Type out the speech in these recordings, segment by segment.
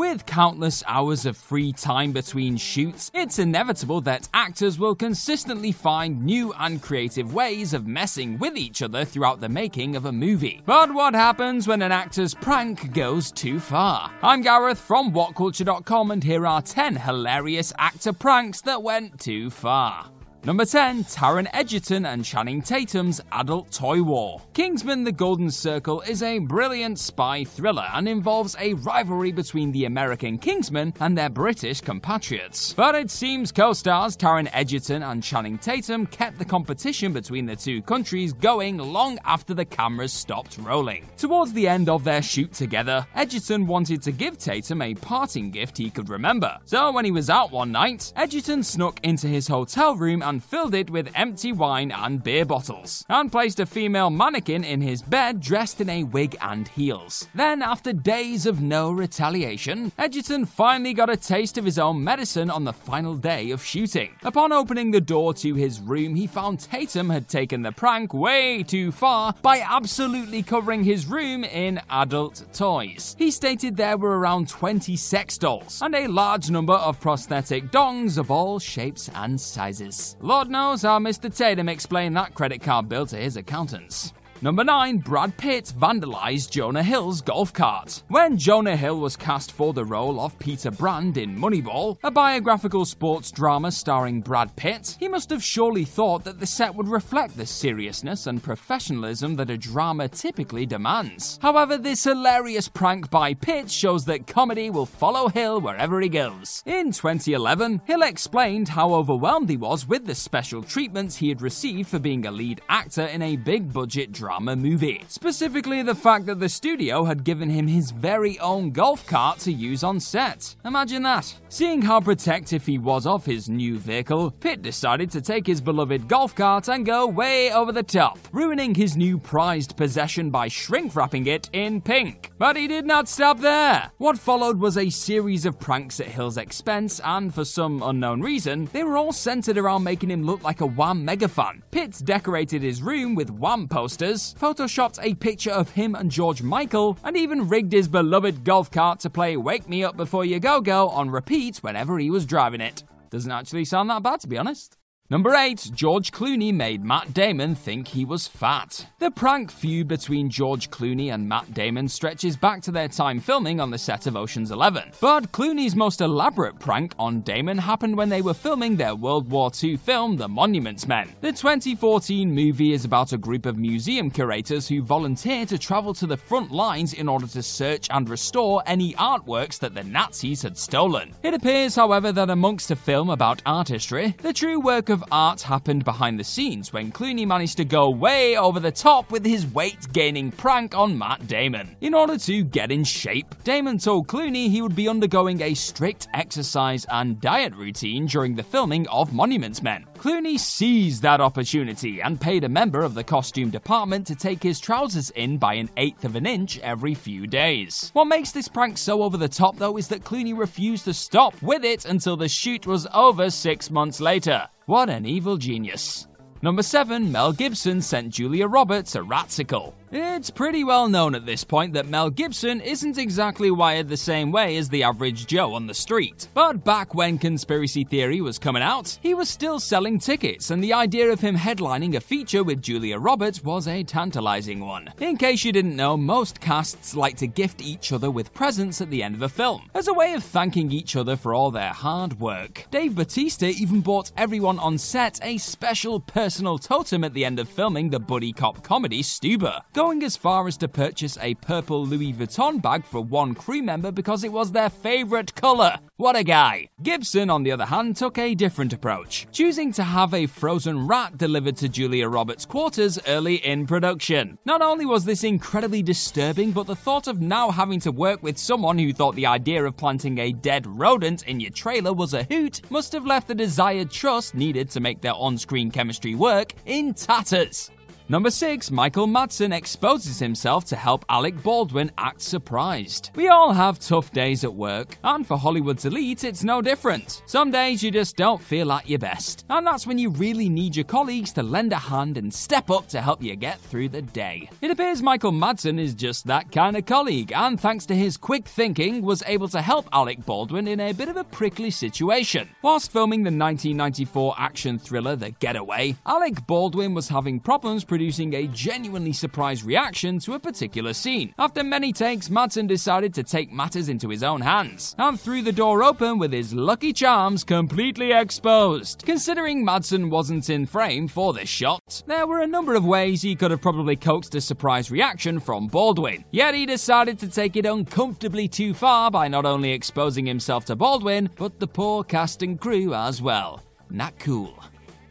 With countless hours of free time between shoots, it's inevitable that actors will consistently find new and creative ways of messing with each other throughout the making of a movie. But what happens when an actor's prank goes too far? I'm Gareth from WhatCulture.com, and here are 10 hilarious actor pranks that went too far. Number 10, Taron Egerton and Channing Tatum's Adult Toy War. Kingsman The Golden Circle is a brilliant spy thriller and involves a rivalry between the American Kingsmen and their British compatriots. But it seems co stars Taron Egerton and Channing Tatum kept the competition between the two countries going long after the cameras stopped rolling. Towards the end of their shoot together, Egerton wanted to give Tatum a parting gift he could remember. So when he was out one night, Egerton snuck into his hotel room and filled it with empty wine and beer bottles, and placed a female mannequin in his bed dressed in a wig and heels. Then, after days of no retaliation, Egerton finally got a taste of his own medicine on the final day of shooting. Upon opening the door to his room, he found Tatum had taken the prank way too far by absolutely covering his room in adult toys. He stated there were around 20 sex dolls and a large number of prosthetic dongs of all shapes and sizes. Lord knows how Mr. Tatum explained that credit card bill to his accountants. Number 9, Brad Pitt vandalized Jonah Hill's golf cart. When Jonah Hill was cast for the role of Peter Brand in Moneyball, a biographical sports drama starring Brad Pitt, he must have surely thought that the set would reflect the seriousness and professionalism that a drama typically demands. However, this hilarious prank by Pitt shows that comedy will follow Hill wherever he goes. In 2011, Hill explained how overwhelmed he was with the special treatments he had received for being a lead actor in a big budget drama drama movie. Specifically, the fact that the studio had given him his very own golf cart to use on set. Imagine that. Seeing how protective he was of his new vehicle, Pitt decided to take his beloved golf cart and go way over the top, ruining his new prized possession by shrink wrapping it in pink. But he did not stop there. What followed was a series of pranks at Hill's expense, and for some unknown reason, they were all centered around making him look like a Wham megafan. Pitt decorated his room with Wham posters, photoshopped a picture of him and George Michael, and even rigged his beloved golf cart to play Wake Me Up Before You Go Go on repeat whenever he was driving it. Doesn't actually sound that bad, to be honest. Number 8. George Clooney made Matt Damon think he was fat. The prank feud between George Clooney and Matt Damon stretches back to their time filming on the set of Ocean's Eleven. But Clooney's most elaborate prank on Damon happened when they were filming their World War II film, The Monuments Men. The 2014 movie is about a group of museum curators who volunteer to travel to the front lines in order to search and restore any artworks that the Nazis had stolen. It appears, however, that amongst a film about art history, the true work of art happened behind the scenes when Clooney managed to go way over the top with his weight gaining prank on Matt Damon. In order to get in shape, Damon told Clooney he would be undergoing a strict exercise and diet routine during the filming of Monuments Men. Clooney seized that opportunity and paid a member of the costume department to take his trousers in by an eighth of an inch every few days. What makes this prank so over the top though is that Clooney refused to stop with it until the shoot was over six months later. What an evil genius. Number 7, Mel Gibson sent Julia Roberts a ratsicle. It's pretty well known at this point that Mel Gibson isn't exactly wired the same way as the average Joe on the street. But back when Conspiracy Theory was coming out, he was still selling tickets, and the idea of him headlining a feature with Julia Roberts was a tantalizing one. In case you didn't know, most casts like to gift each other with presents at the end of a film, as a way of thanking each other for all their hard work. Dave Bautista even bought everyone on set a special personal totem at the end of filming the buddy cop comedy Stuber going as far as to purchase a purple Louis Vuitton bag for one crew member because it was their favourite colour. What a guy! Gibson, on the other hand, took a different approach, choosing to have a frozen rat delivered to Julia Roberts' quarters early in production. Not only was this incredibly disturbing, but the thought of now having to work with someone who thought the idea of planting a dead rodent in your trailer was a hoot must have left the desired trust needed to make their on screen chemistry work in tatters. Number 6, Michael Madsen exposes himself to help Alec Baldwin act surprised. We all have tough days at work, and for Hollywood's elite, it's no different. Some days you just don't feel at your best, and that's when you really need your colleagues to lend a hand and step up to help you get through the day. It appears Michael Madsen is just that kind of colleague, and thanks to his quick thinking, was able to help Alec Baldwin in a bit of a prickly situation. Whilst filming the 1994 action thriller The Getaway, Alec Baldwin was having problems producing producing a genuinely surprised reaction to a particular scene. After many takes, Madsen decided to take matters into his own hands and threw the door open with his lucky charms completely exposed. Considering Madsen wasn't in frame for this shot, there were a number of ways he could have probably coaxed a surprise reaction from Baldwin. Yet he decided to take it uncomfortably too far by not only exposing himself to Baldwin, but the poor cast and crew as well. Not cool.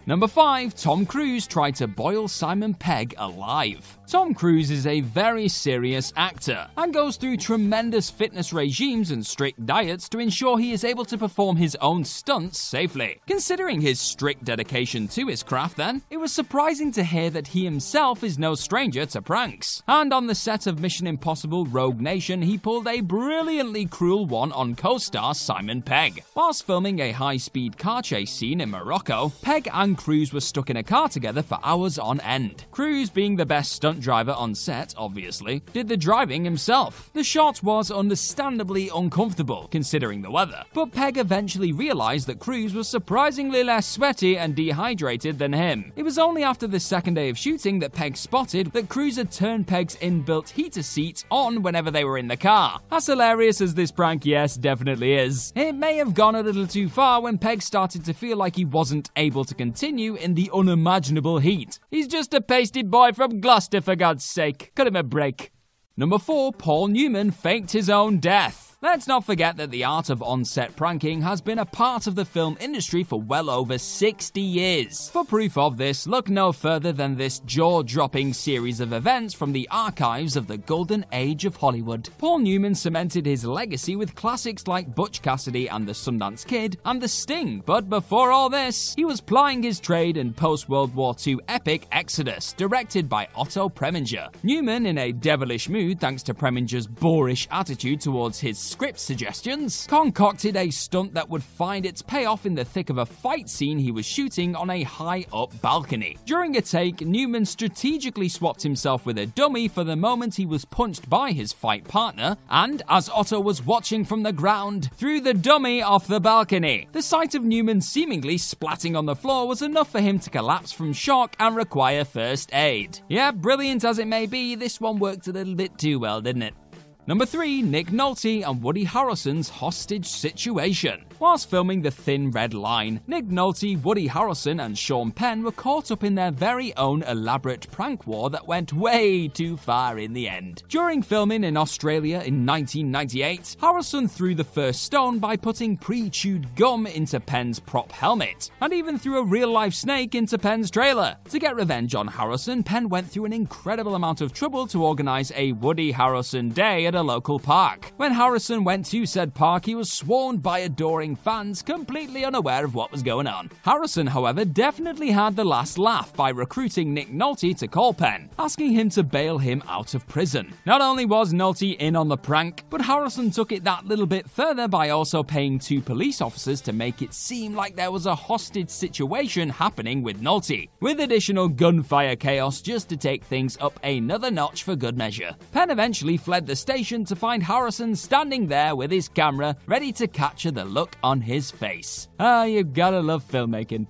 Number 5, Tom Cruise tried to boil Simon Pegg alive. Tom Cruise is a very serious actor and goes through tremendous fitness regimes and strict diets to ensure he is able to perform his own stunts safely. Considering his strict dedication to his craft, then, it was surprising to hear that he himself is no stranger to pranks. And on the set of Mission Impossible Rogue Nation, he pulled a brilliantly cruel one on co star Simon Pegg. Whilst filming a high speed car chase scene in Morocco, Pegg and Cruise were stuck in a car together for hours on end. Cruise, being the best stunt driver on set, obviously, did the driving himself. The shot was understandably uncomfortable, considering the weather, but Pegg eventually realized that Cruise was surprisingly less sweaty and dehydrated than him. It was only after the second day of shooting that Pegg spotted that Cruise had turned Pegg's inbuilt heater seat on whenever they were in the car. As hilarious as this prank, yes, definitely is. It may have gone a little too far when Pegg started to feel like he wasn't able to continue in the unimaginable heat. He's just a pasty boy from Gloucester, for God's sake. Cut him a break. Number 4, Paul Newman faked his own death. Let's not forget that the art of on set pranking has been a part of the film industry for well over 60 years. For proof of this, look no further than this jaw dropping series of events from the archives of the golden age of Hollywood. Paul Newman cemented his legacy with classics like Butch Cassidy and the Sundance Kid and The Sting, but before all this, he was plying his trade in post World War II epic Exodus, directed by Otto Preminger. Newman, in a devilish mood thanks to Preminger's boorish attitude towards his script suggestions, concocted a stunt that would find its payoff in the thick of a fight scene he was shooting on a high up balcony. During a take, Newman strategically swapped himself with a dummy for the moment he was punched by his fight partner, and as Otto was watching from the ground, threw the dummy off the balcony. The sight of Newman seemingly splatting on the floor was enough for him to collapse from shock and require first aid. Yeah, brilliant as it may be, this one worked a little bit too well, didn't it? Number 3, Nick Nolte and Woody Harrelson's hostage situation. Whilst filming The Thin Red Line, Nick Nolte, Woody Harrelson, and Sean Penn were caught up in their very own elaborate prank war that went way too far in the end. During filming in Australia in 1998, Harrelson threw the first stone by putting pre chewed gum into Penn's prop helmet, and even threw a real life snake into Penn's trailer. To get revenge on Harrelson, Penn went through an incredible amount of trouble to organize a Woody Harrelson day at local park. When Harrelson went to said park, he was swarmed by adoring fans, completely unaware of what was going on. Harrelson, however, definitely had the last laugh by recruiting Nick Nolte to call Penn, asking him to bail him out of prison. Not only was Nolte in on the prank, but Harrelson took it that little bit further by also paying two police officers to make it seem like there was a hostage situation happening with Nolte, with additional gunfire chaos just to take things up another notch for good measure. Penn eventually fled the station to find Harrelson standing there with his camera, ready to capture the look on his face. Ah, you gotta love filmmaking.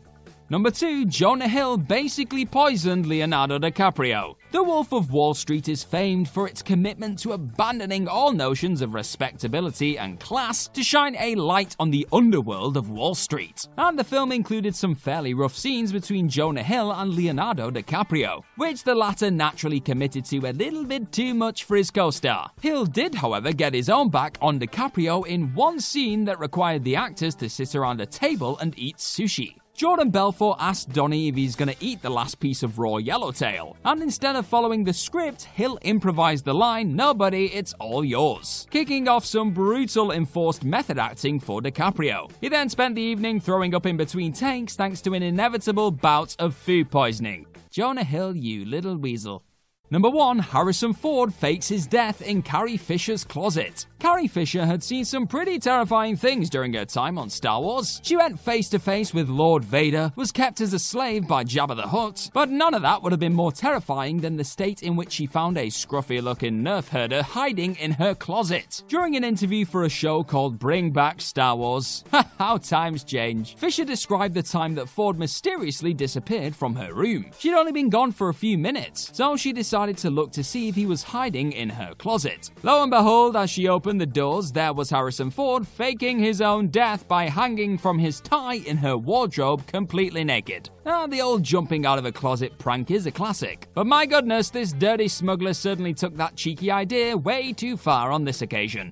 Number 2, Jonah Hill basically poisoned Leonardo DiCaprio. The Wolf of Wall Street is famed for its commitment to abandoning all notions of respectability and class to shine a light on the underworld of Wall Street. And the film included some fairly rough scenes between Jonah Hill and Leonardo DiCaprio, which the latter naturally committed to a little bit too much for his co star. Hill did, however, get his own back on DiCaprio in one scene that required the actors to sit around a table and eat sushi. Jordan Belfort asked Donnie if he's gonna eat the last piece of raw yellowtail, and instead of following the script, he'll improvise the line, Nobody, it's all yours, kicking off some brutal enforced method acting for DiCaprio. He then spent the evening throwing up in between takes thanks to an inevitable bout of food poisoning. Jonah Hill, you little weasel. Number 1. Harrison Ford fakes his death in Carrie Fisher's closet. Carrie Fisher had seen some pretty terrifying things during her time on Star Wars. She went face to face with Lord Vader, was kept as a slave by Jabba the Hutt, but none of that would have been more terrifying than the state in which she found a scruffy looking nerf herder hiding in her closet. During an interview for a show called Bring Back Star Wars, how times change, Fisher described the time that Ford mysteriously disappeared from her room. She'd only been gone for a few minutes, so she decided decided to look to see if he was hiding in her closet. Lo and behold, as she opened the doors, there was Harrison Ford faking his own death by hanging from his tie in her wardrobe completely naked. Ah, the old jumping out of a closet prank is a classic. But my goodness, this dirty smuggler certainly took that cheeky idea way too far on this occasion.